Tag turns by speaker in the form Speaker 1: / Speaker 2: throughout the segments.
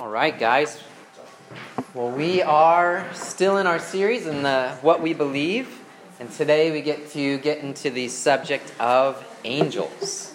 Speaker 1: All right, guys. Well, we are still in our series in the what we believe, and today we get to get into the subject of angels.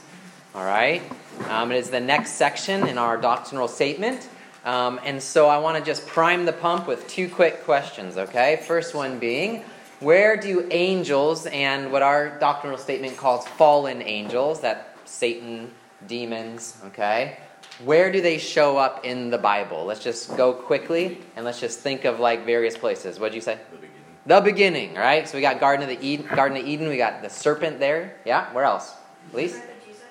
Speaker 1: All right, um, it is the next section in our doctrinal statement, um, and so I want to just prime the pump with two quick questions. Okay, first one being. Where do angels and what our doctrinal statement calls fallen angels, that Satan, demons, okay, where do they show up in the Bible? Let's just go quickly and let's just think of like various places. What'd you say?
Speaker 2: The beginning.
Speaker 1: The beginning, right? So we got Garden of the Eden, Garden of Eden. We got the serpent there. Yeah. Where else? Elise?
Speaker 3: Birth of Jesus.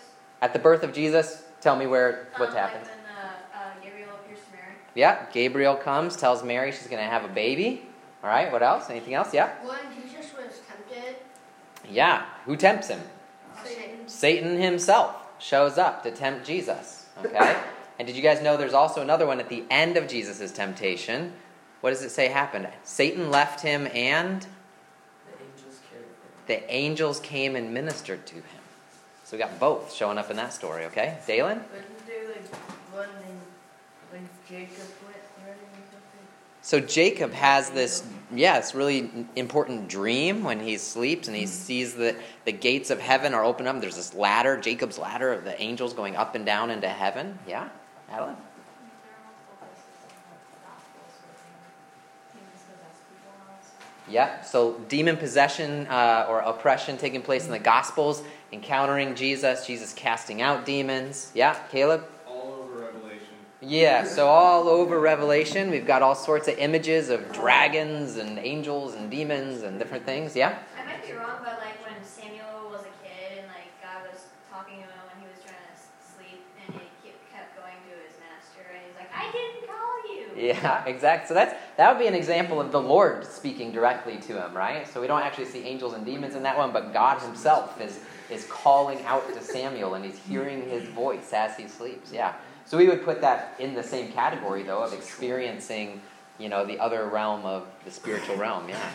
Speaker 1: At the birth of Jesus. Tell me where what
Speaker 3: Um,
Speaker 1: happened.
Speaker 3: Like when uh, uh, Gabriel appears to Mary.
Speaker 1: Yeah. Gabriel comes, tells Mary she's going to have a baby. All right. What else? Anything else? Yeah.
Speaker 4: When Jesus was tempted,
Speaker 1: Yeah. Who tempts him?
Speaker 4: Satan.
Speaker 1: Satan himself shows up to tempt Jesus. Okay? and did you guys know there's also another one at the end of Jesus' temptation? What does it say happened? Satan left him and
Speaker 5: The angels
Speaker 1: the angels came and ministered to him. So we got both showing up in that story, okay? Dalen?
Speaker 6: Wasn't there like one in, when Jacob went running or something?
Speaker 1: So Jacob has this, yeah, it's really important dream when he sleeps and he sees that the gates of heaven are open up. There's this ladder, Jacob's ladder of the angels going up and down into heaven. Yeah, Adeline? Yeah, so demon possession uh, or oppression taking place in the Gospels, encountering Jesus, Jesus casting out demons. Yeah, Caleb?
Speaker 2: All over Revelation.
Speaker 1: Yeah, so all over Revelation, we've got all sorts of images of dragons and angels and demons and different things. Yeah?
Speaker 3: I might be wrong, but like when Samuel was a kid and like God was talking to him when he was trying to sleep, and he kept- kept going to his master, and he's like, "I didn't call you."
Speaker 1: Yeah, exactly. So that's that would be an example of the Lord speaking directly to him, right? So we don't actually see angels and demons in that one, but God himself is is calling out to Samuel and he's hearing his voice as he sleeps. Yeah. So we would put that in the same category though of experiencing, you know, the other realm of the spiritual realm, yeah.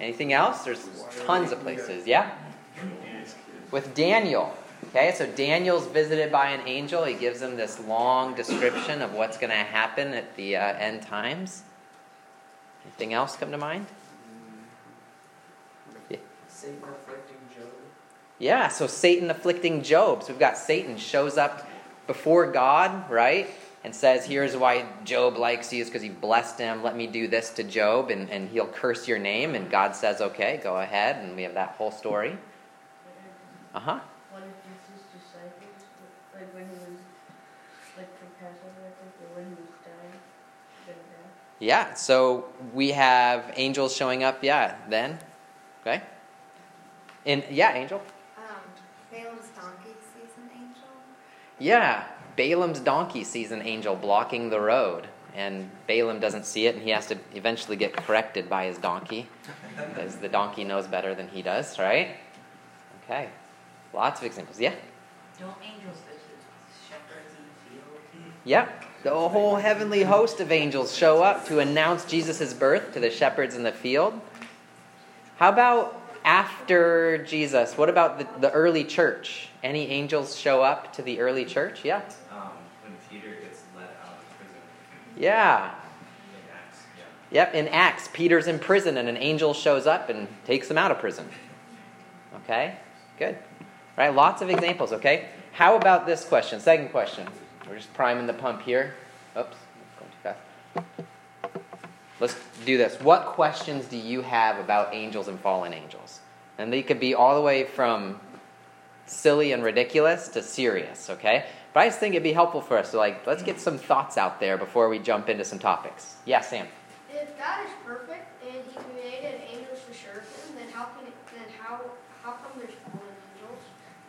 Speaker 1: Anything else? There's tons of places, yeah? With Daniel. Okay, so Daniel's visited by an angel. He gives him this long description of what's going to happen at the uh, end times. Anything else come to mind? Yeah.
Speaker 5: Satan afflicting Job.
Speaker 1: Yeah, so Satan afflicting Job. So we've got Satan shows up before God, right? And says, Here's why Job likes you, is because he blessed him. Let me do this to Job, and, and he'll curse your name. And God says, Okay, go ahead. And we have that whole story. Uh huh.
Speaker 6: One of Jesus' disciples, like when he was, like for Passover, I think, or when he was dying, gonna die.
Speaker 1: Yeah, so we have angels showing up, yeah, then. Okay? And yeah, angel.
Speaker 4: Um, Balaam's donkey sees an angel.
Speaker 1: Yeah, Balaam's donkey sees an angel blocking the road, and Balaam doesn't see it, and he has to eventually get corrected by his donkey, because the donkey knows better than he does, right? Okay, lots of examples. Yeah?
Speaker 7: Don't angels shepherds in the field?
Speaker 1: Yep. The whole heavenly host of angels show up to announce Jesus' birth to the shepherds in the field. How about after Jesus? What about the, the early church? Any angels show up to the early church? Yeah.
Speaker 8: Um, when Peter gets let out of prison
Speaker 1: Yeah.
Speaker 8: in Acts, yeah.
Speaker 1: Yep, in Acts, Peter's in prison and an angel shows up and takes him out of prison. Okay? Good. Right, lots of examples, okay? How about this question? Second question. We're just priming the pump here. Oops, going too fast. Let's do this. What questions do you have about angels and fallen angels? And they could be all the way from silly and ridiculous to serious, okay? But I just think it'd be helpful for us to like let's get some thoughts out there before we jump into some topics. Yeah, Sam.
Speaker 4: If God is perfect and He created angels to serve Him, then how can it, then how how come there's fallen angels?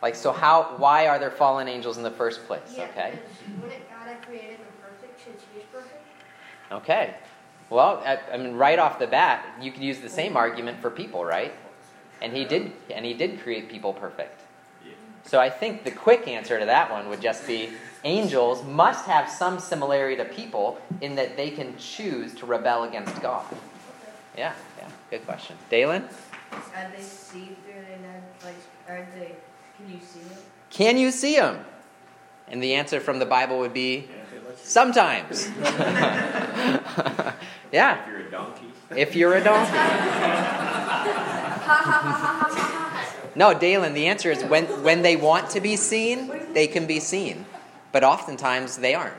Speaker 1: Like so how why are there fallen angels in the first place?
Speaker 4: Yeah,
Speaker 1: Okay.
Speaker 4: Wouldn't God have created them perfect since He is perfect?
Speaker 1: Okay. Well, I, I mean right off the bat, you could use the same argument for people, right? And he did and he did create people perfect. So I think the quick answer to that one would just be angels must have some similarity to people in that they can choose to rebel against God. Yeah, yeah, good question. Dalen?
Speaker 6: Are they see through the? Like, are they? Can you see them?
Speaker 1: Can you see them? And the answer from the Bible would be
Speaker 2: Yeah, they look
Speaker 1: Sometimes. yeah,
Speaker 8: If you're a donkey.
Speaker 1: if you're a donkey. No, Dalen, the answer is when, when they want to be seen, they can be seen. But oftentimes they aren't.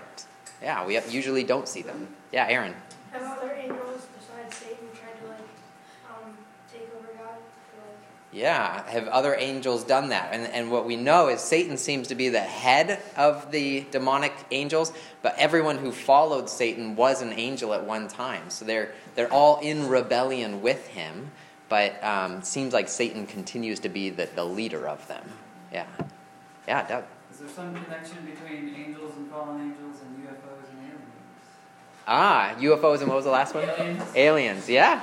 Speaker 1: Yeah, we usually don't see them. Yeah, Aaron.
Speaker 4: Have other angels besides Satan tried to like um, take over God?
Speaker 1: Yeah, have other angels done that? And, and what we know is Satan seems to be the head of the demonic angels, but everyone who followed Satan was an angel at one time. So they're, they're all in rebellion with him, but um, seems like Satan continues to be the, the leader of them. Yeah. Yeah, Doug.
Speaker 2: Is there some connection between angels and fallen angels and UFOs and aliens?
Speaker 1: Ah, UFOs and what was the last one?
Speaker 2: Aliens.
Speaker 1: Aliens, yeah.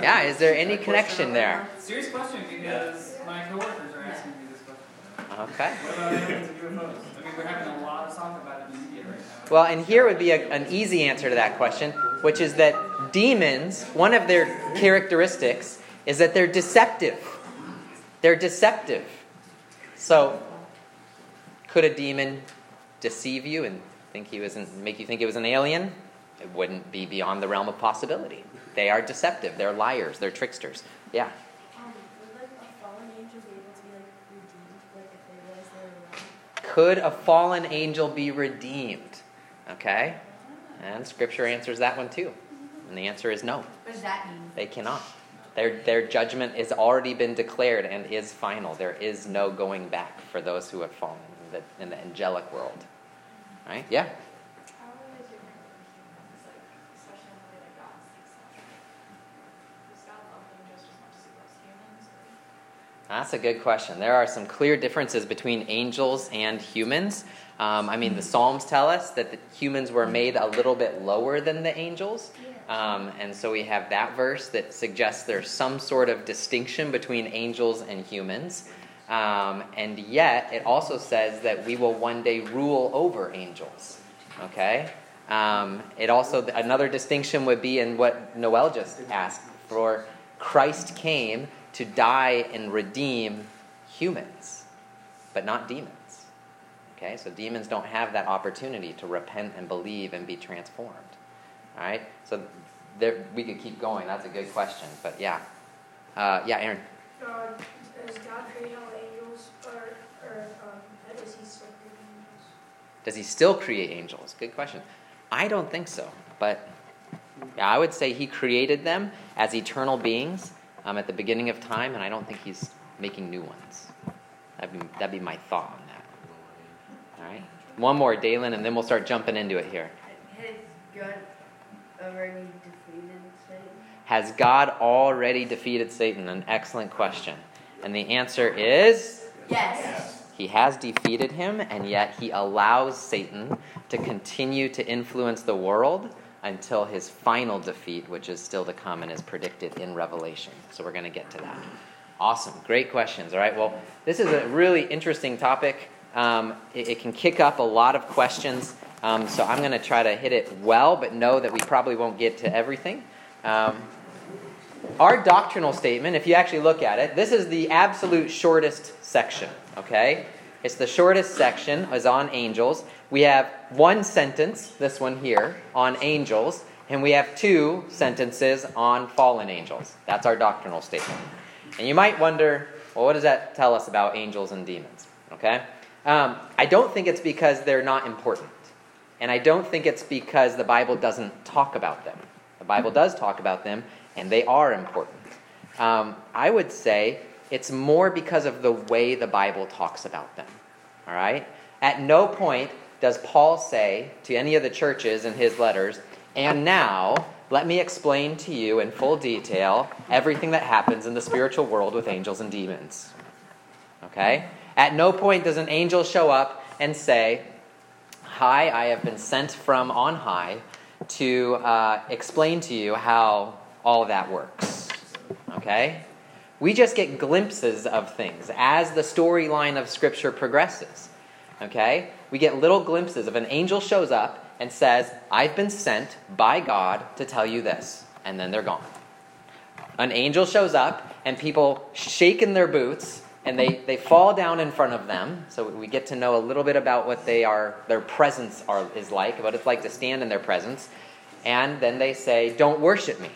Speaker 1: Yeah, is there any connection there?
Speaker 2: Serious question because my coworkers are asking me this question.
Speaker 1: Okay.
Speaker 2: What about aliens and UFOs? I mean, we're having a lot of talk about it in the media right now.
Speaker 1: Well, and here would be a, an easy answer to that question, which is that demons, one of their characteristics is that they're deceptive. They're deceptive. So, could a demon deceive you and think he was an, make you think it was an alien? It wouldn't be beyond the realm of possibility. They are deceptive. They're liars. They're tricksters. Yeah.
Speaker 9: Um, would like a fallen angel be able to be like redeemed, like if they was?
Speaker 1: Could a fallen angel be redeemed? Okay? And scripture answers that one too. And the answer is no.
Speaker 7: What does that mean?
Speaker 1: They cannot. Their, their judgment has already been declared and is final. There is no going back for those who have fallen in the, in the angelic world. Right? Yeah?
Speaker 9: How is it humans, like, especially in the way that God sees them? Does God love them just as much as he loves humans? Or?
Speaker 1: That's a good question. There are some clear differences between angels and humans. Um, I mean, the Psalms tell us that the humans were made a little bit lower than the angels. Um, and so we have that verse that suggests there's some sort of distinction between angels and humans. Um, and yet, it also says that we will one day rule over angels. Okay? Um, it also, another distinction would be in what Noel just asked for Christ came to die and redeem humans, but not demons. Okay? So demons don't have that opportunity to repent and believe and be transformed. All right? So there, we could keep going. That's a good question. But yeah. Uh, yeah, Aaron.
Speaker 4: uh, does God create all angels, or, or um, is he still creating angels?
Speaker 1: Does he still create angels? Good question. I don't think so. But yeah, I would say he created them as eternal beings um, at the beginning of time, and I don't think he's making new ones. That'd be, that'd be my thought on that. All right? One more, Dalen, and then we'll start jumping into it here.
Speaker 6: Has God already defeated Satan?
Speaker 1: Has God already defeated Satan? An excellent question. And the answer is
Speaker 7: Yes.
Speaker 1: he has defeated him, and yet he allows Satan to continue to influence the world until his final defeat, which is still to come and is predicted in Revelation. So we're going to get to that. Awesome. Great questions. All right. Well, this is a really interesting topic. Um, it, it can kick up a lot of questions. Um, so I'm going to try to hit it well, but know that we probably won't get to everything. Um, our doctrinal statement, if you actually look at it, this is the absolute shortest section, okay? It's the shortest section, is on angels. We have one sentence, this one here, on angels, and we have two sentences on fallen angels. That's our doctrinal statement. And you might wonder, well, what does that tell us about angels and demons? Okay? Um, I don't think it's because they're not important. And I don't think it's because the Bible doesn't talk about them. The Bible does talk about them, and they are important. Um, I would say it's more because of the way the Bible talks about them. All right? At no point does Paul say to any of the churches in his letters, and now let me explain to you in full detail everything that happens in the spiritual world with angels and demons. Okay? At no point does an angel show up and say, Hi, I have been sent from on high to uh, explain to you how all that works. Okay? We just get glimpses of things as the storyline of Scripture progresses. Okay? We get little glimpses of an angel shows up and says, I've been sent by God to tell you this. And then they're gone. An angel shows up and people shake in their boots and they, they fall down in front of them. So we get to know a little bit about what they are, their presence are, is like, what it's like to stand in their presence. And then they say, Don't worship me.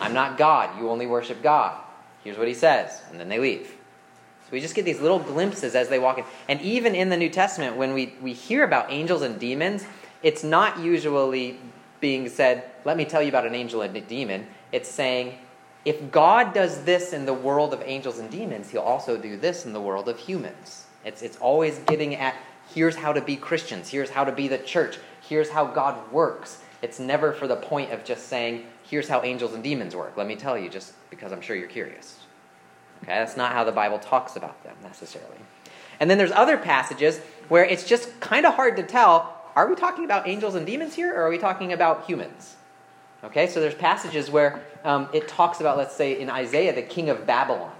Speaker 1: I'm not God. You only worship God. Here's what he says. And then they leave. So we just get these little glimpses as they walk in. And even in the New Testament, when we, we hear about angels and demons, it's not usually being said, Let me tell you about an angel and a demon. It's saying, if God does this in the world of angels and demons, he'll also do this in the world of humans. It's, it's always getting at here's how to be Christians, here's how to be the church, here's how God works. It's never for the point of just saying, here's how angels and demons work. Let me tell you, just because I'm sure you're curious. Okay, that's not how the Bible talks about them necessarily. And then there's other passages where it's just kind of hard to tell are we talking about angels and demons here, or are we talking about humans? Okay, so there's passages where um, it talks about, let's say, in Isaiah, the king of Babylon.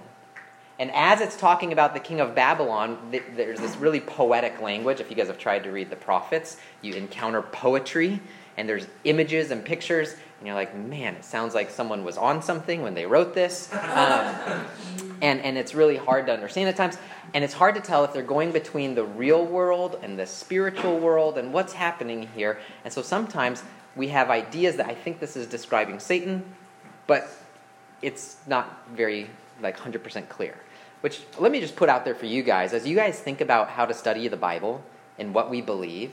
Speaker 1: And as it's talking about the king of Babylon, th- there's this really poetic language. If you guys have tried to read the prophets, you encounter poetry, and there's images and pictures, and you're like, man, it sounds like someone was on something when they wrote this. Um, and, and it's really hard to understand at times. And it's hard to tell if they're going between the real world and the spiritual world and what's happening here. And so sometimes we have ideas that I think this is describing Satan, but it's not very like 100% clear. Which let me just put out there for you guys as you guys think about how to study the Bible and what we believe,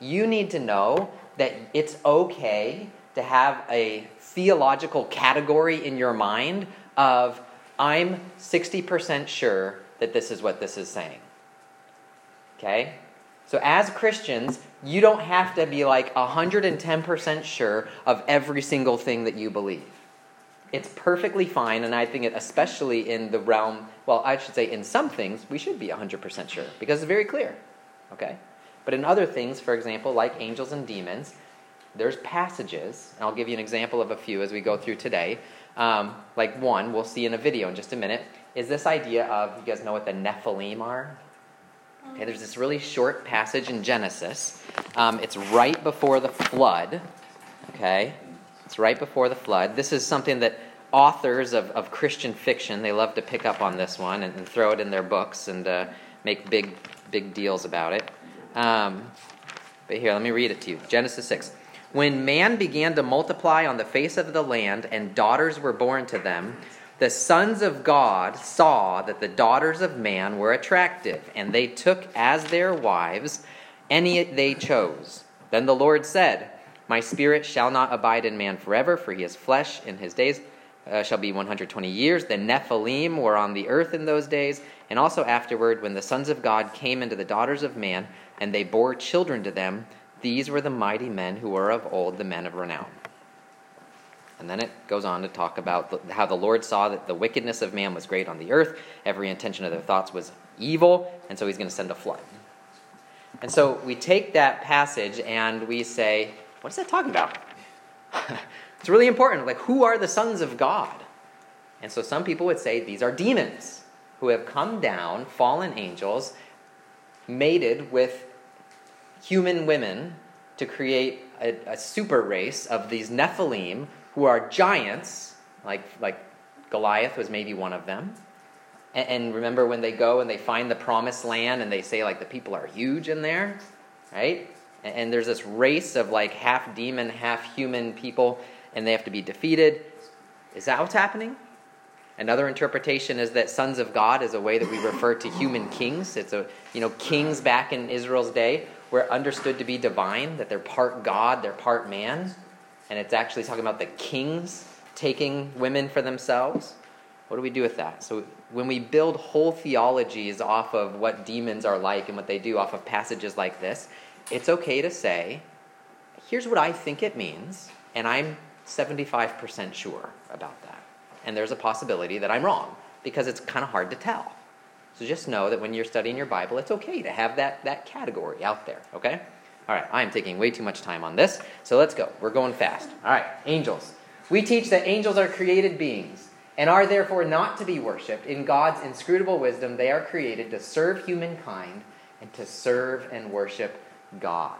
Speaker 1: you need to know that it's okay to have a theological category in your mind of I'm 60% sure that this is what this is saying. Okay? So, as Christians, you don't have to be like 110% sure of every single thing that you believe. It's perfectly fine, and I think it, especially in the realm, well, I should say in some things, we should be 100% sure because it's very clear. Okay? But in other things, for example, like angels and demons, there's passages, and I'll give you an example of a few as we go through today. Um, like one, we'll see in a video in just a minute, is this idea of, you guys know what the Nephilim are? Okay, there's this really short passage in Genesis. Um, it's right before the flood. Okay, it's right before the flood. This is something that authors of, of Christian fiction they love to pick up on this one and, and throw it in their books and uh, make big big deals about it. Um, but here, let me read it to you. Genesis six. When man began to multiply on the face of the land, and daughters were born to them, the sons of God saw that the daughters of man were attractive, and they took as their wives any they chose. Then the Lord said, My spirit shall not abide in man forever, for he is flesh, and his days uh, shall be 120 years. The Nephilim were on the earth in those days, and also afterward, when the sons of God came into the daughters of man, and they bore children to them, these were the mighty men who were of old, the men of renown. And then it goes on to talk about how the Lord saw that the wickedness of man was great on the earth, every intention of their thoughts was evil, and so he's going to send a flood. And so we take that passage and we say, what is that talking about? it's really important. Like, who are the sons of God? And so some people would say these are demons who have come down, fallen angels, mated with human women to create a, a super race of these Nephilim who are giants, like, like Goliath was maybe one of them. And, and, remember when they go and they find the promised land and they say, like, the people are huge in there, right? And, and there's this race of, like, half demon, half human people, and they have to be defeated. Is that what's happening? Another interpretation is that sons of God is a way that we refer to human kings. It's a, you know, kings back in Israel's day were understood to be divine, that they're part God, they're part man and it's actually talking about the kings taking women for themselves. What do we do with that? So, when we build whole theologies off of what demons are like and what they do off of passages like this, it's okay to say, here's what I think it means, and I'm 75% sure about that. And there's a possibility that I'm wrong because it's kind of hard to tell. So just know that when you're studying your Bible, it's okay to have that, that category out there, okay? All right, I am taking way too much time on this, so let's go. We're going fast. All right, angels. We teach that angels are created beings and are therefore not to be worshipped. In God's inscrutable wisdom, they are created to serve humankind and to serve and worship God.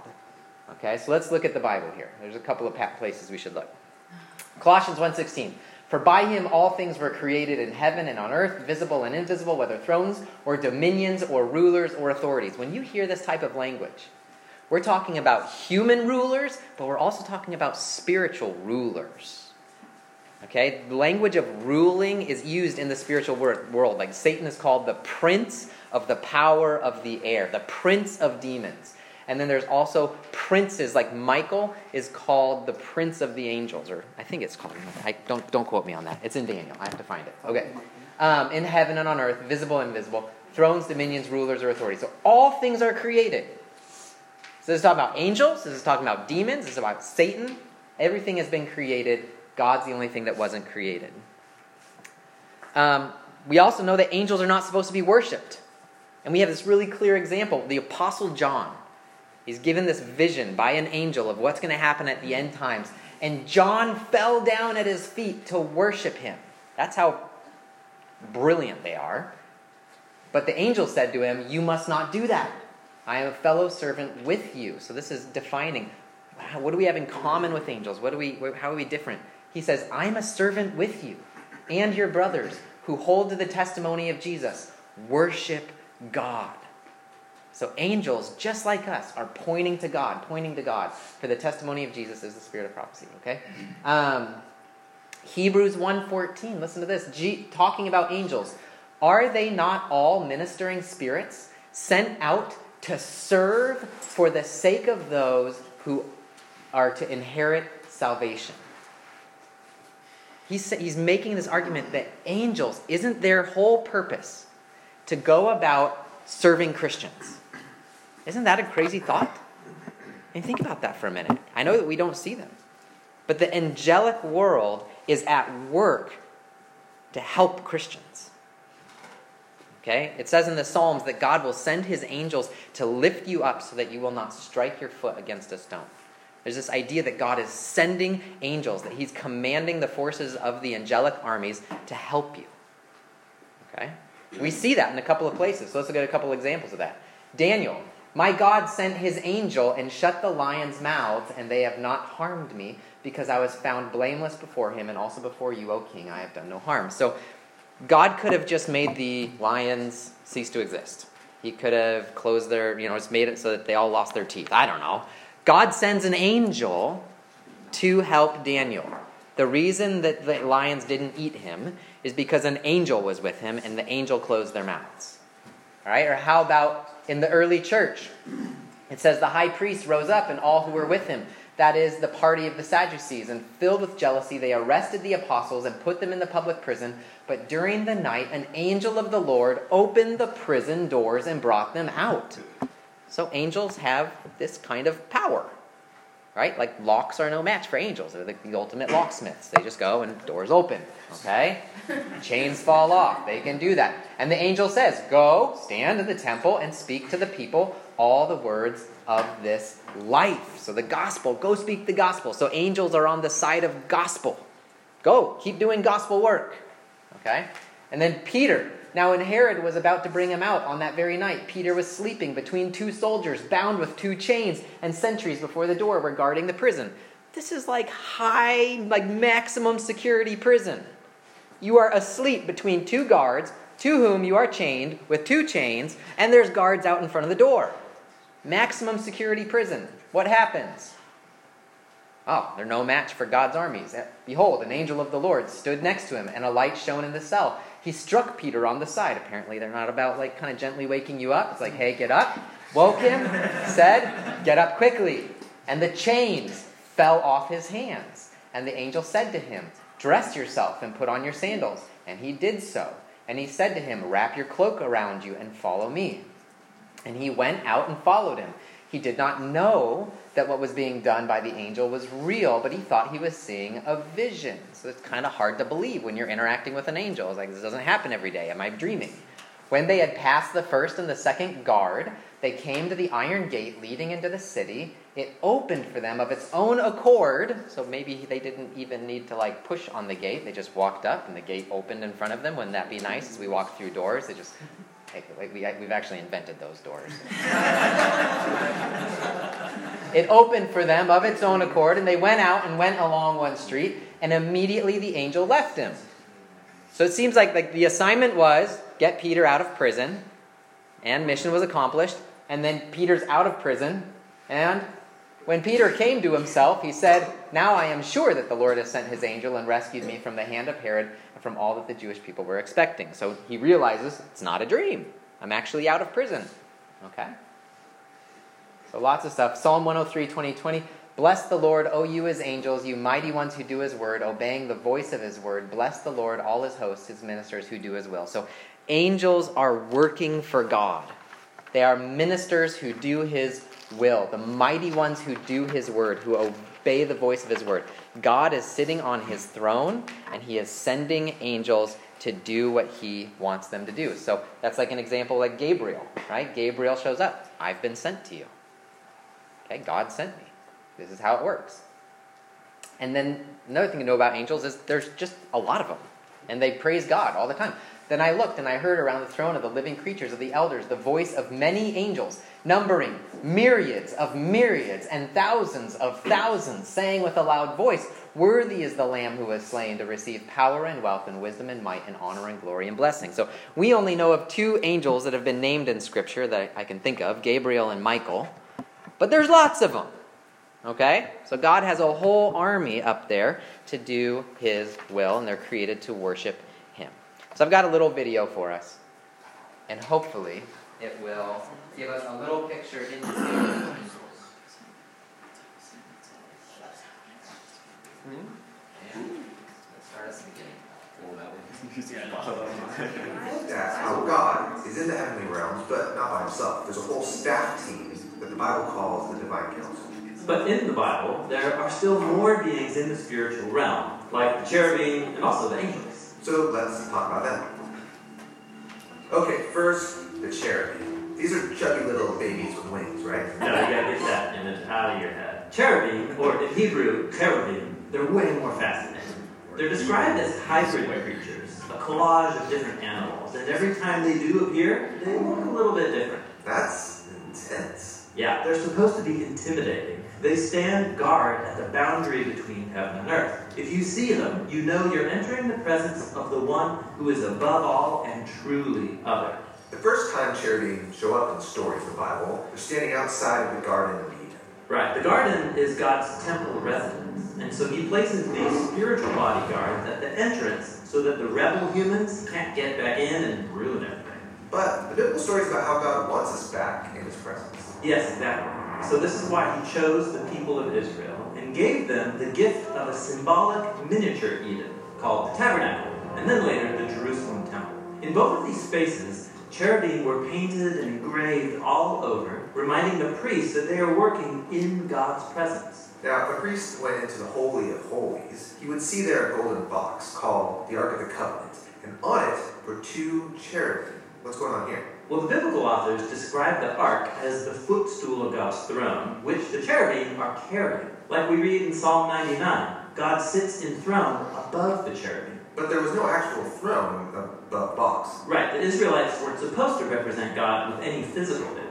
Speaker 1: Okay, so let's look at the Bible here. There's a couple of places we should look. Colossians 1:16. For by him all things were created in heaven and on earth, visible and invisible, whether thrones or dominions or rulers or authorities. When you hear this type of language, we're talking about human rulers, but we're also talking about spiritual rulers. Okay? The language of ruling is used in the spiritual world. Like Satan is called the prince of the power of the air, the prince of demons. And then there's also princes, like Michael is called the prince of the angels, or I think it's called. I, don't don't quote me on that. It's in Daniel. I have to find it. Okay, um, in heaven and on earth, visible and invisible, thrones, dominions, rulers, or authorities. So all things are created. So this is talking about angels. This is talking about demons. This is about Satan. Everything has been created. God's the only thing that wasn't created. Um, we also know that angels are not supposed to be worshipped. And we have this really clear example. The Apostle John He's given this vision by an angel of what's going to happen at the end times. And John fell down at his feet to worship him. That's how brilliant they are. But the angel said to him, You must not do that. I am a fellow servant with you. So this is defining what do we have in common with angels? What do we, how are we different? He says, I'm a servant with you and your brothers who hold to the testimony of Jesus. Worship God. So angels, just like us, are pointing to God, pointing to God. For the testimony of Jesus is the spirit of prophecy. Okay. Um, Hebrews 1.14, listen to this. G, talking about angels. Are they not all ministering spirits sent out to serve for the sake of those who are to inherit salvation? He's, he's making this argument that angels, isn't their whole purpose to go about serving Christians? Isn't that a crazy thought? And think about that for a minute. I know that we don't see them, but the angelic world is at work to help Christians. Okay? It says in the Psalms that God will send his angels to lift you up so that you will not strike your foot against a stone. There's this idea that God is sending angels, that he's commanding the forces of the angelic armies to help you. Okay? We see that in a couple of places. So let's look at a couple examples of that. Daniel, my God sent his angel and shut the lions' mouths, and they have not harmed me, because I was found blameless before him, and also before you, O king, I have done no harm. So God could have just made the lions cease to exist. He could have closed their, you know, just made it so that they all lost their teeth. I don't know. God sends an angel to help Daniel. The reason that the lions didn't eat him is because an angel was with him and the angel closed their mouths. All right? Or how about in the early church? It says the high priest rose up and all who were with him, that is, the party of the Sadducees, and filled with jealousy, they arrested the apostles and put them in the public prison. But during the night, an angel of the Lord opened the prison doors and brought them out. So angels have this kind of power right? Like locks are no match for angels. They're like the ultimate locksmiths. They just go and doors open, okay? Chains fall off. They can do that. And the angel says, Go, stand in the temple, and speak to the people all the words of this life. So the gospel, go speak the gospel. So angels are on the side of gospel. Go, keep doing gospel work, okay? And then Peter, now, when Herod was about to bring him out on that very night, Peter was sleeping between two soldiers, bound with two chains, and sentries before the door were guarding the prison. This is like high, like maximum security prison. You are asleep between two guards, to whom you are chained with two chains, and there's guards out in front of the door. Maximum security prison. What happens? Oh, they're no match for God's armies. Eh, behold, an angel of the Lord stood next to him, and a light shone in the cell. He struck Peter on the side. Apparently, they're not about like kind of gently waking you up. It's like, hey, get up. Woke him, said, get up quickly. And the chains fell off his hands. And the angel said to him, Dress yourself and put on your sandals. And he did so. And he said to him, Wrap your cloak around you and follow me. And he went out and followed him. He did not know that what was being done by the angel was real, but he thought he was seeing a vision. So it's kind of hard to believe when you're interacting with an angel. It's like, this doesn't happen every day. Am I dreaming? When they had passed the first and the second guard, they came to the iron gate leading into the city. It opened for them of its own accord. So maybe they didn't even need to like push on the gate. They just walked up and the gate opened in front of them. Wouldn't that be nice as we walk through doors? They just like we, we've actually invented those doors. it opened for them of its own accord, and they went out and went along one street. and immediately the angel left him. So it seems like, like the assignment was get Peter out of prison, and mission was accomplished, and then Peter's out of prison, and when Peter came to himself, he said, Now I am sure that the Lord has sent his angel and rescued me from the hand of Herod and from all that the Jewish people were expecting. So he realizes it's not a dream. I'm actually out of prison. Okay? So lots of stuff. Psalm 103, 20, 20. Bless the Lord, O you his angels, you mighty ones who do his word, obeying the voice of his word. Bless the Lord, all his hosts, his ministers who do his will. So angels are working for God. They are ministers who do his will, the mighty ones who do his word, who obey the voice of his word. God is sitting on his throne and he is sending angels to do what he wants them to do. So that's like an example like Gabriel, right? Gabriel shows up. I've been sent to you. Okay, God sent me. This is how it works. And then another thing to know about angels is there's just a lot of them. And they praise God all the time. Then I looked and I heard around the throne of the living creatures, of the elders, the voice of many angels, numbering myriads of myriads and thousands of thousands, saying with a loud voice, Worthy is the Lamb who was slain to receive power and wealth and wisdom and might and honor and glory and blessing. So we only know of two angels that have been named in Scripture that I can think of Gabriel and Michael. But there's lots of them. Okay? So God has a whole army up there to do His will, and they're created to worship. So I've got a little video for us. And hopefully it will give us a little picture into angels. Let's start us beginning.
Speaker 10: That's how God is in the heavenly realms, but not by himself. There's a whole staff team that the Bible calls the divine council.
Speaker 11: But in the Bible, there are still more beings in the spiritual realm, like the cherubim and also the angels.
Speaker 10: So let's talk about them. Okay, first, the cherubim. These are chubby little babies with wings, right?
Speaker 11: No, you gotta get that image out of your head. Cherubim, or in Hebrew, keruvim, they're way more fascinating. They're described as hybrid creatures, a collage of different animals, and every time they do appear, they look a little bit different.
Speaker 10: That's intense.
Speaker 11: Yeah, they're supposed to be intimidating. They stand guard at the boundary between heaven and earth. If you see them, you know you're entering the presence of the one who is above all and truly other.
Speaker 10: The first time cherubim show up in the stories of the Bible, they're standing outside of the Garden of Eden.
Speaker 11: Right, the garden is God's temple residence, and so he places these spiritual bodyguards at the entrance so that the rebel humans can't get back in and ruin everything.
Speaker 10: But the biblical story is about how God wants us back in his presence.
Speaker 11: Yes, exactly. So this is why he chose the people of Israel and gave them the gift of a symbolic miniature Eden called the tabernacle, and then later the Jerusalem temple. In both of these spaces, cherubim were painted and engraved all over, reminding the priests that they are working in God's presence.
Speaker 10: Now, if a priest went into the Holy of Holies, he would see there a golden box called the Ark of the Covenant, and on it were two cherubim. What's going on here?
Speaker 11: Well, the biblical authors describe the ark as the footstool of God's throne, which the cherubim are carrying. Like we read in Psalm 99, God sits enthroned above the cherubim.
Speaker 10: But there was no actual throne the box.
Speaker 11: Right, the Israelites weren't supposed to represent God with any physical image.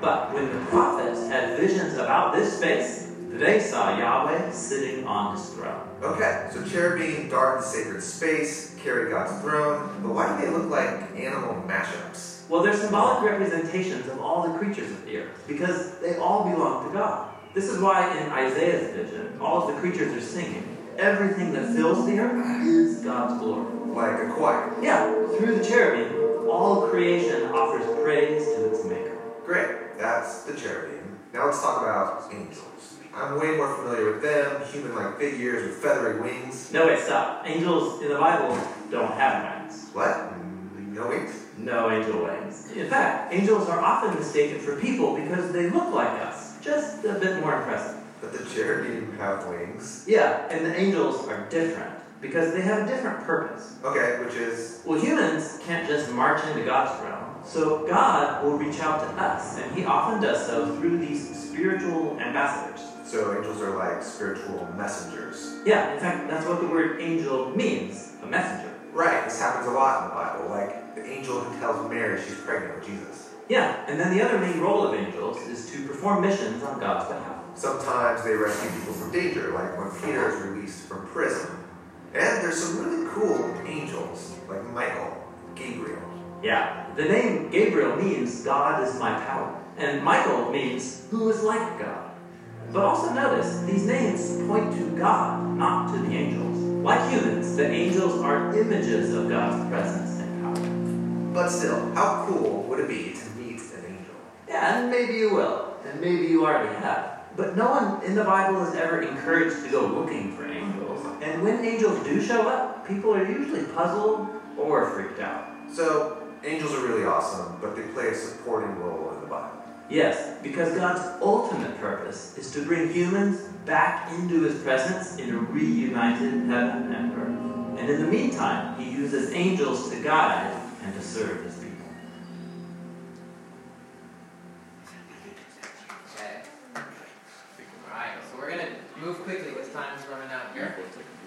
Speaker 11: But when the prophets had visions about this space, they saw Yahweh sitting on his throne.
Speaker 10: Okay, so cherubim guard the sacred space, carry God's throne, but why do they look like animal mashups?
Speaker 11: Well, they're symbolic representations of all the creatures of the earth, because they all belong to God. This is why in Isaiah's vision, all of the creatures are singing. Everything that fills the earth is God's glory.
Speaker 10: Like a choir.
Speaker 11: Yeah, through the cherubim, all creation offers praise to its maker.
Speaker 10: Great, that's the cherubim. Now let's talk about angels. I'm way more familiar with them, human-like figures with feathery wings.
Speaker 11: No, wait, stop. Angels in the Bible don't have wings.
Speaker 10: What? No wings?
Speaker 11: No angel wings. In fact, angels are often mistaken for people because they look like us, just a bit more impressive.
Speaker 10: But the cherubim have wings.
Speaker 11: Yeah, and the angels are different because they have a different purpose.
Speaker 10: Okay, which is?
Speaker 11: Well, humans can't just march into God's realm. So God will reach out to us, and He often does so through these spiritual ambassadors.
Speaker 10: So angels are like spiritual messengers.
Speaker 11: Yeah, in fact, that's what the word angel means a messenger.
Speaker 10: Right, this happens a lot in the Bible, like the angel who tells Mary she's pregnant with Jesus.
Speaker 11: Yeah, and then the other main role of angels is to perform missions on God's behalf.
Speaker 10: Sometimes they rescue people from danger, like when Peter is released from prison. And there's some really cool angels, like Michael, Gabriel.
Speaker 11: Yeah, the name Gabriel means God is my power, and Michael means who is like God. But also notice, these names point to God, not to the angels. Like humans, the angels are images of God's presence and power.
Speaker 10: But still, how cool would it be to meet an angel?
Speaker 11: Yeah, and maybe you will, and maybe you already have. But no one in the Bible is ever encouraged to go looking for angels. And when angels do show up, people are usually puzzled or freaked out.
Speaker 10: So, angels are really awesome, but they play a supporting role in the Bible.
Speaker 11: Yes, because God's ultimate purpose is to bring humans back into his presence in a reunited heaven and earth. And in the meantime, he uses angels to guide and to serve his people.
Speaker 1: Okay. Alright, so we're going to move quickly because time's running out here.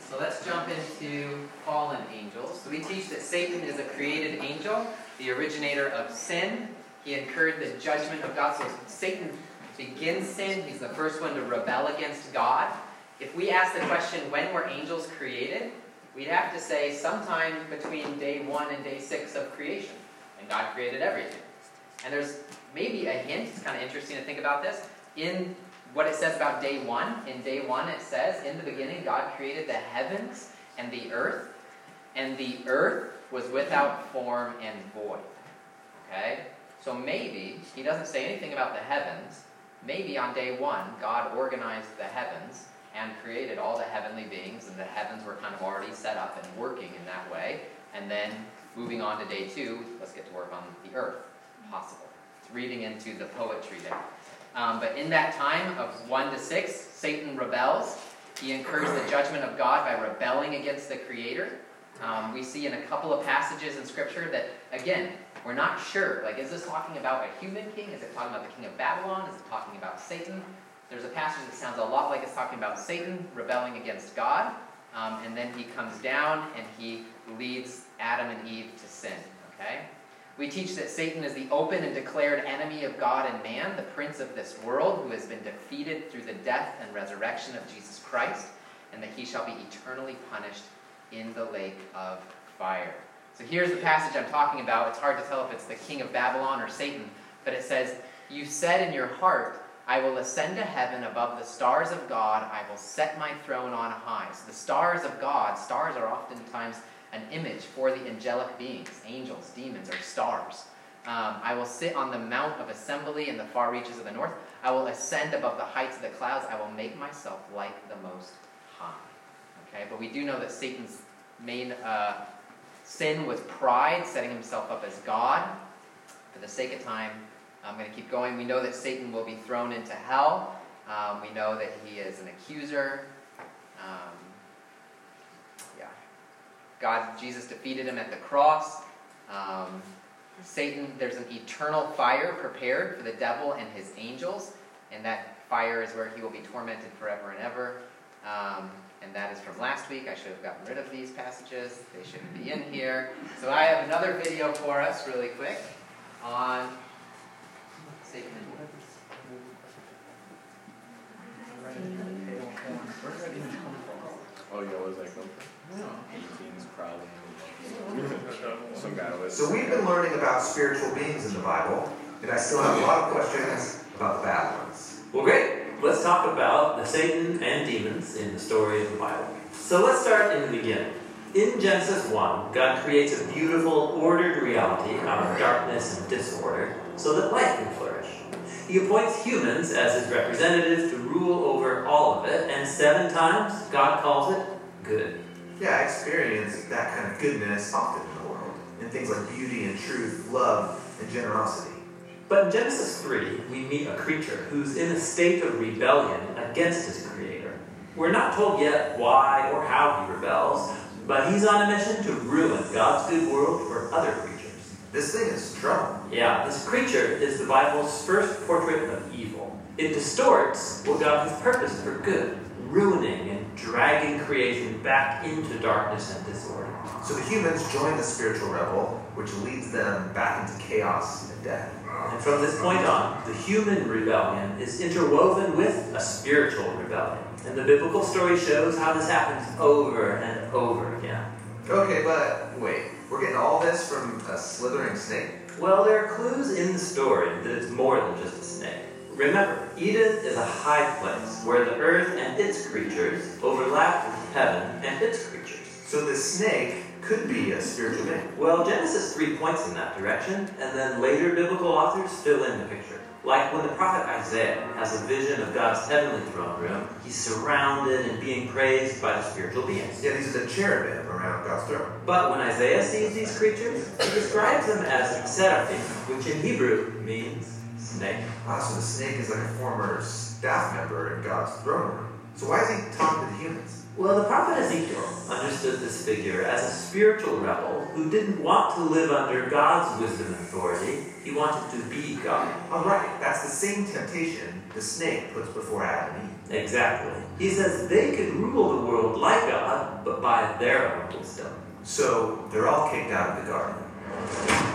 Speaker 1: So let's jump into fallen angels. So we teach that Satan is a created angel, the originator of sin. He incurred the judgment of God. So Satan begins sin. He's the first one to rebel against God. If we ask the question, when were angels created? We'd have to say sometime between day one and day six of creation. And God created everything. And there's maybe a hint, it's kind of interesting to think about this, in what it says about day one. In day one, it says, In the beginning, God created the heavens and the earth, and the earth was without form and void. Okay? So maybe, he doesn't say anything about the heavens. Maybe on day one, God organized the heavens and created all the heavenly beings, and the heavens were kind of already set up and working in that way. And then moving on to day two, let's get to work on the earth. Possible. It's reading into the poetry there. Um, but in that time of 1 to 6, Satan rebels. He incurs the judgment of God by rebelling against the Creator. Um, we see in a couple of passages in Scripture that, again, we're not sure. Like, is this talking about a human king? Is it talking about the king of Babylon? Is it talking about Satan? There's a passage that sounds a lot like it's talking about Satan rebelling against God. Um, and then he comes down and he leads Adam and Eve to sin. Okay? We teach that Satan is the open and declared enemy of God and man, the prince of this world, who has been defeated through the death and resurrection of Jesus Christ, and that he shall be eternally punished in the lake of fire. So here's the passage I'm talking about. It's hard to tell if it's the king of Babylon or Satan, but it says, You said in your heart, I will ascend to heaven above the stars of God. I will set my throne on high. So the stars of God, stars are oftentimes an image for the angelic beings, angels, demons, or stars. Um, I will sit on the mount of assembly in the far reaches of the north. I will ascend above the heights of the clouds. I will make myself like the Most High. Okay, but we do know that Satan's main uh, sin was pride, setting himself up as God. For the sake of time, I'm going to keep going. We know that Satan will be thrown into hell. Um, we know that he is an accuser. Um, yeah. God, Jesus defeated him at the cross. Um, Satan, there's an eternal fire prepared for the devil and his angels, and that fire is where he will be tormented forever and ever. And that is from last week. I should have gotten rid of these passages. They shouldn't be in here. So I have another video for us, really quick, on Satan.
Speaker 12: Oh, you always like them? No. 18's probably. Some guy was.
Speaker 10: So we've been learning about spiritual beings in the Bible, and I still have a lot of questions about the bad ones.
Speaker 11: Well, great. Let's talk about the Satan and demons in the story of the Bible. So let's start in the beginning. In Genesis 1, God creates a beautiful, ordered reality out of darkness and disorder so that life can flourish. He appoints humans as his representatives to rule over all of it, and seven times God calls it good.
Speaker 10: Yeah, I experience that kind of goodness often in the world, in things like beauty and truth, love and generosity.
Speaker 11: But in Genesis 3, we meet a creature who's in a state of rebellion against his creator. We're not told yet why or how he rebels, but he's on a mission to ruin God's good world for other creatures.
Speaker 10: This thing is trouble.
Speaker 11: Yeah, this creature is the Bible's first portrait of evil. It distorts what God has purposed for good. Ruining and dragging creation back into darkness and disorder.
Speaker 10: So the humans join the spiritual rebel, which leads them back into chaos and death.
Speaker 11: And from this point on, the human rebellion is interwoven with a spiritual rebellion. And the biblical story shows how this happens over and over again.
Speaker 10: Okay, but wait, we're getting all this from a slithering snake?
Speaker 11: Well, there are clues in the story that it's more than just a snake. Remember, Eden is a high place where the earth and its creatures overlap with heaven and its creatures.
Speaker 10: So the snake could be a spiritual being.
Speaker 11: Well, Genesis 3 points in that direction, and then later biblical authors fill in the picture. Like when the prophet Isaiah has a vision of God's heavenly throne room, he's surrounded and being praised by the spiritual beings.
Speaker 10: Yeah, these are the cherubim around God's throne.
Speaker 11: But when Isaiah sees these creatures, he describes them as seraphim, which in Hebrew means snake.
Speaker 10: Ah, so the snake is like a former staff member in God's throne room. So why is he talking to the humans?
Speaker 11: Well, the prophet Ezekiel understood this figure as a spiritual rebel who didn't want to live under God's wisdom and authority. He wanted to be God.
Speaker 10: All right, that's the same temptation the snake puts before Adam and Eve.
Speaker 11: Exactly. He says they could rule the world like God, but by their own wisdom.
Speaker 10: So they're all kicked out of the garden.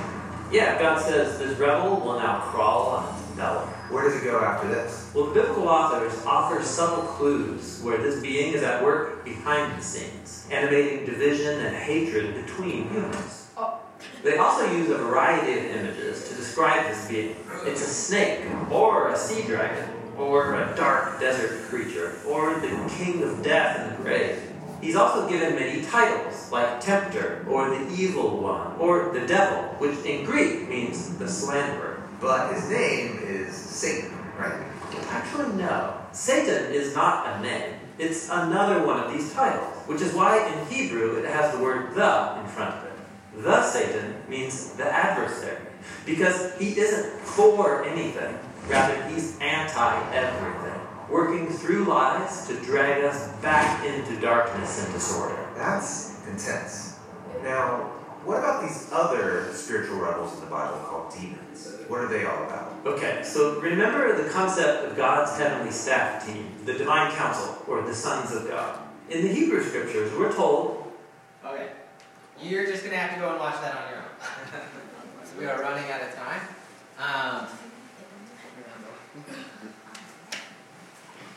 Speaker 11: Yeah, God says this rebel will now crawl on its belly.
Speaker 10: Where does it go after this?
Speaker 11: Well, the biblical authors offer subtle clues where this being is at work behind the scenes, animating division and hatred between humans. Oh. They also use a variety of images to describe this being. It's a snake, or a sea dragon, or a dark desert creature, or the king of death and the grave. He's also given many titles, like Tempter, or the Evil One, or the Devil, which in Greek means the slanderer.
Speaker 10: But his name is Satan, right?
Speaker 11: Actually, no. Satan is not a name. It's another one of these titles, which is why in Hebrew it has the word the in front of it. The Satan means the adversary, because he isn't for anything. Rather, he's anti everything, working through lies to drag us back into darkness and disorder.
Speaker 10: That's intense. Now, what about these other spiritual rebels in the Bible called demons? What are they all about?
Speaker 11: Okay, so remember the concept of God's heavenly staff team, the divine council, or the sons of God. In the Hebrew scriptures, we're told
Speaker 1: Okay. You're just going to have to go and watch that on your own. we are running out of time. Um,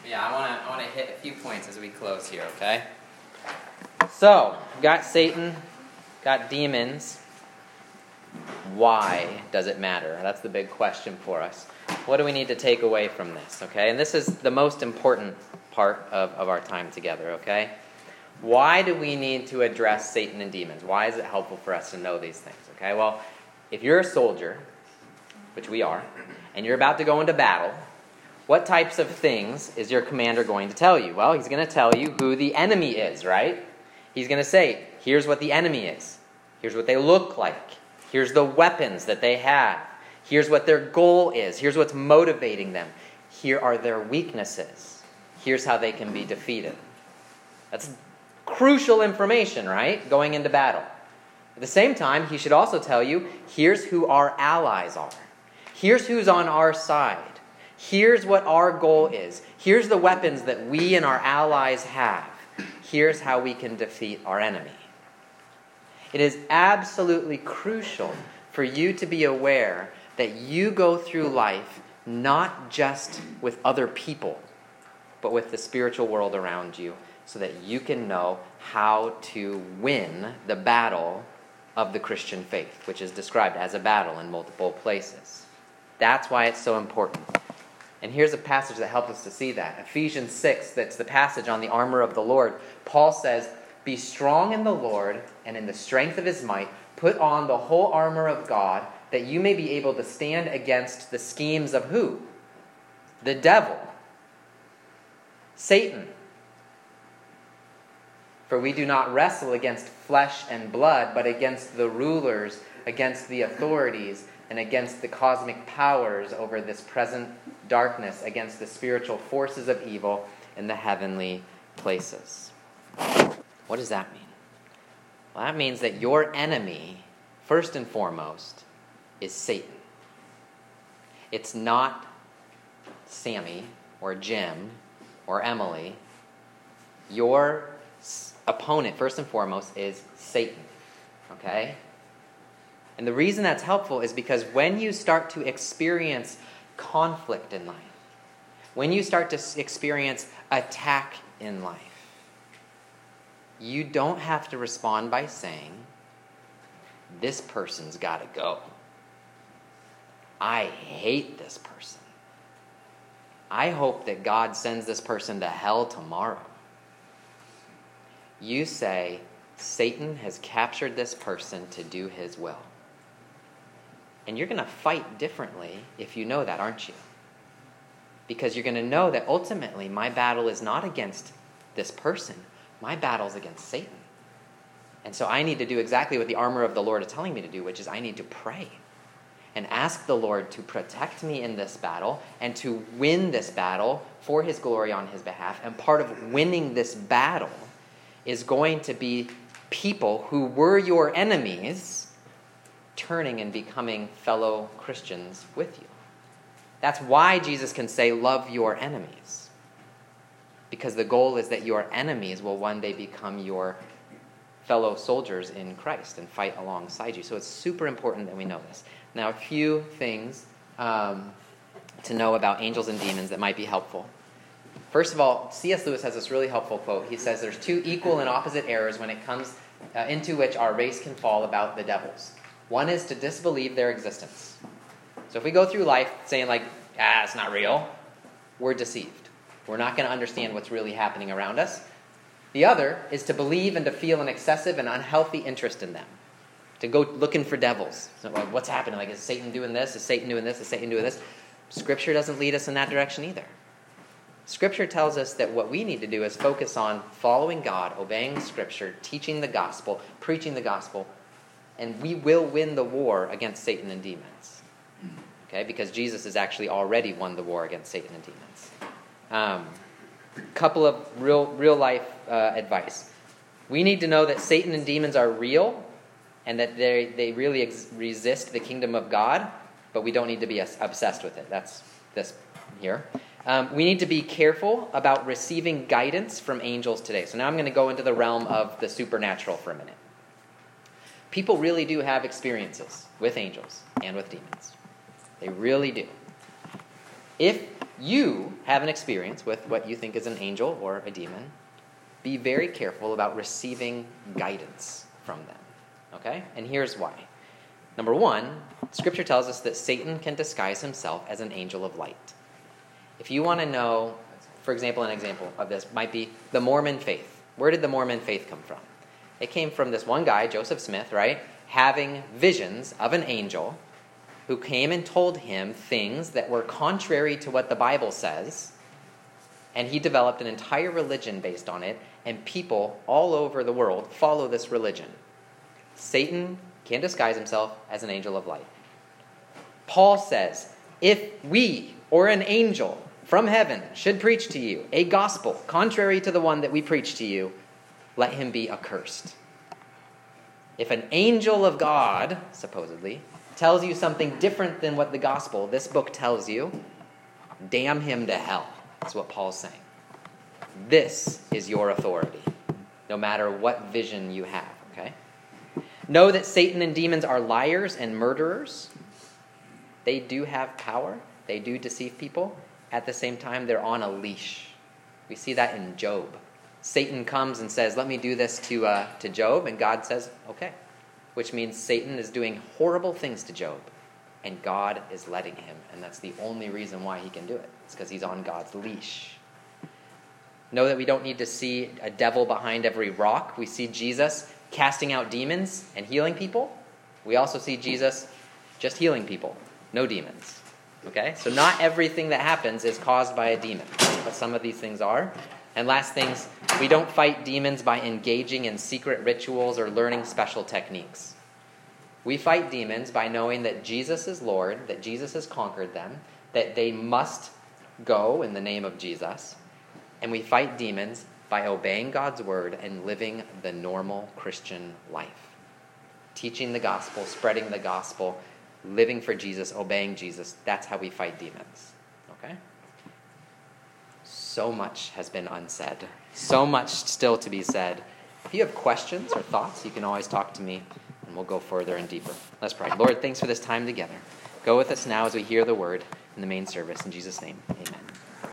Speaker 1: yeah, I want to I want to hit a few points as we close here, okay? So, got Satan, got demons. Why does it matter? That's the big question for us. What do we need to take away from this, okay? And this is the most important part of, of our time together, okay? Why do we need to address Satan and demons? Why is it helpful for us to know these things? Okay, well, if you're a soldier, which we are, and you're about to go into battle, what types of things is your commander going to tell you? Well, he's going to tell you who the enemy is, right? He's going to say, here's what the enemy is, here's what they look like, here's the weapons that they have, here's what their goal is, here's what's motivating them, here are their weaknesses, here's how they can be defeated. That's crucial information, right? Going into battle. At the same time, he should also tell you here's who our allies are. Here's who's on our side. Here's what our goal is. Here's the weapons that we and our allies have. Here's how we can defeat our enemy. It is absolutely crucial for you to be aware that you go through life not just with other people, but with the spiritual world around you so that you can know how to win the battle of the Christian faith, which is described as a battle in multiple places. That's why it's so important. And here's a passage that helps us to see that. Ephesians 6, that's the passage on the armor of the Lord. Paul says, Be strong in the Lord and in the strength of his might. Put on the whole armor of God that you may be able to stand against the schemes of who? The devil. Satan. For we do not wrestle against flesh and blood, but against the rulers, against the authorities, and against the cosmic powers over this present darkness, against the spiritual forces of evil in the heavenly places. What does that mean? Well, that means that your enemy, first and foremost, is Satan. It's not Sammy or Jim or Emily. Your opponent, first and foremost, is Satan. Okay? And the reason that's helpful is because when you start to experience conflict in life, when you start to experience attack in life, you don't have to respond by saying, This person's got to go. I hate this person. I hope that God sends this person to hell tomorrow. You say, Satan has captured this person to do his will. And you're going to fight differently if you know that, aren't you? Because you're going to know that ultimately my battle is not against this person, my battle is against Satan. And so I need to do exactly what the armor of the Lord is telling me to do, which is I need to pray and ask the Lord to protect me in this battle and to win this battle for his glory on his behalf. And part of winning this battle is going to be people who were your enemies turning and becoming fellow Christians with you. That's why Jesus can say, Love your enemies. Because the goal is that your enemies will one day become your fellow soldiers in Christ and fight alongside you. So it's super important that we know this. Now, a few things um, to know about angels and demons that might be helpful. First of all, C.S. Lewis has this really helpful quote. He says there's two equal and opposite errors when it comes uh, into which our race can fall about the devils. One is to disbelieve their existence. So if we go through life saying, like, ah, it's not real, we're deceived. We're not going to understand what's really happening around us. The other is to believe and to feel an excessive and unhealthy interest in them. To go looking for devils. So, like, what's happening? Like, is Satan doing this? Is Satan doing this? Is Satan doing this? Scripture doesn't lead us in that direction either. Scripture tells us that what we need to do is focus on following God, obeying Scripture, teaching the gospel, preaching the gospel, and we will win the war against Satan and demons. Okay? Because Jesus has actually already won the war against Satan and demons. Um, couple of real, real life uh, advice. We need to know that Satan and demons are real and that they, they really ex- resist the kingdom of God, but we don't need to be obsessed with it. That's this here. Um, we need to be careful about receiving guidance from angels today. So now I'm going to go into the realm of the supernatural for a minute. People really do have experiences with angels and with demons. They really do. If you have an experience with what you think is an angel or a demon, be very careful about receiving guidance from them. Okay? And here's why. Number one, Scripture tells us that Satan can disguise himself as an angel of light. If you want to know, for example, an example of this might be the Mormon faith. Where did the Mormon faith come from? It came from this one guy, Joseph Smith, right? Having visions of an angel who came and told him things that were contrary to what the Bible says. And he developed an entire religion based on it, and people all over the world follow this religion. Satan can disguise himself as an angel of light. Paul says, if we or an angel from heaven should preach to you a gospel contrary to the one that we preach to you, let him be accursed. If an angel of God, supposedly, tells you something different than what the gospel, this book tells you, damn him to hell. That's what Paul's saying. This is your authority, no matter what vision you have, okay? Know that Satan and demons are liars and murderers. They do have power, they do deceive people. At the same time, they're on a leash. We see that in Job. Satan comes and says, Let me do this to, uh, to Job, and God says, Okay. Which means Satan is doing horrible things to Job, and God is letting him. And that's the only reason why he can do it. It's because he's on God's leash. Know that we don't need to see a devil behind every rock. We see Jesus casting out demons and healing people. We also see Jesus just healing people, no demons. Okay? So not everything that happens is caused by a demon, but some of these things are. And last things, we don't fight demons by engaging in secret rituals or learning special techniques. We fight demons by knowing that Jesus is Lord, that Jesus has conquered them, that they must go in the name of Jesus. And we fight demons by obeying God's word and living the normal Christian life. Teaching the gospel, spreading the gospel, living for Jesus, obeying Jesus. That's how we fight demons. Okay? So much has been unsaid, so much still to be said. If you have questions or thoughts, you can always talk to me, and we'll go further and deeper. Let's pray. Lord, thanks for this time together. Go with us now as we hear the word in the main service. In Jesus' name, amen.